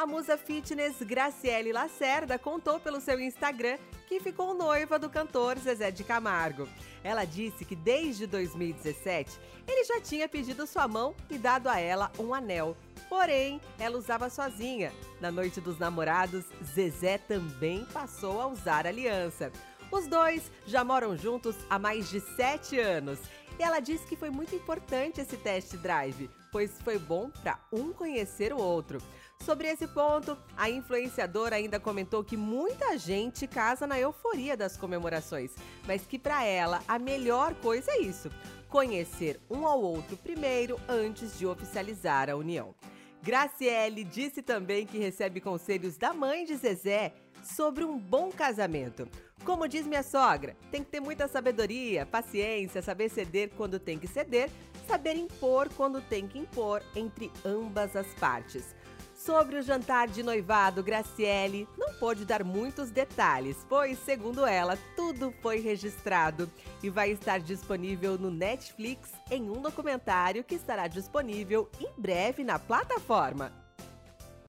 A musa fitness Graciele Lacerda contou pelo seu Instagram que ficou noiva do cantor Zezé de Camargo. Ela disse que desde 2017 ele já tinha pedido sua mão e dado a ela um anel. Porém, ela usava sozinha. Na noite dos namorados, Zezé também passou a usar aliança. Os dois já moram juntos há mais de sete anos. E ela disse que foi muito importante esse test drive, pois foi bom para um conhecer o outro. Sobre esse ponto, a influenciadora ainda comentou que muita gente casa na euforia das comemorações, mas que para ela a melhor coisa é isso: conhecer um ao outro primeiro antes de oficializar a união. Graciele disse também que recebe conselhos da mãe de Zezé sobre um bom casamento. Como diz minha sogra, tem que ter muita sabedoria, paciência, saber ceder quando tem que ceder, saber impor quando tem que impor entre ambas as partes. Sobre o jantar de noivado, Graciele não pôde dar muitos detalhes, pois, segundo ela, tudo foi registrado e vai estar disponível no Netflix em um documentário que estará disponível em breve na plataforma.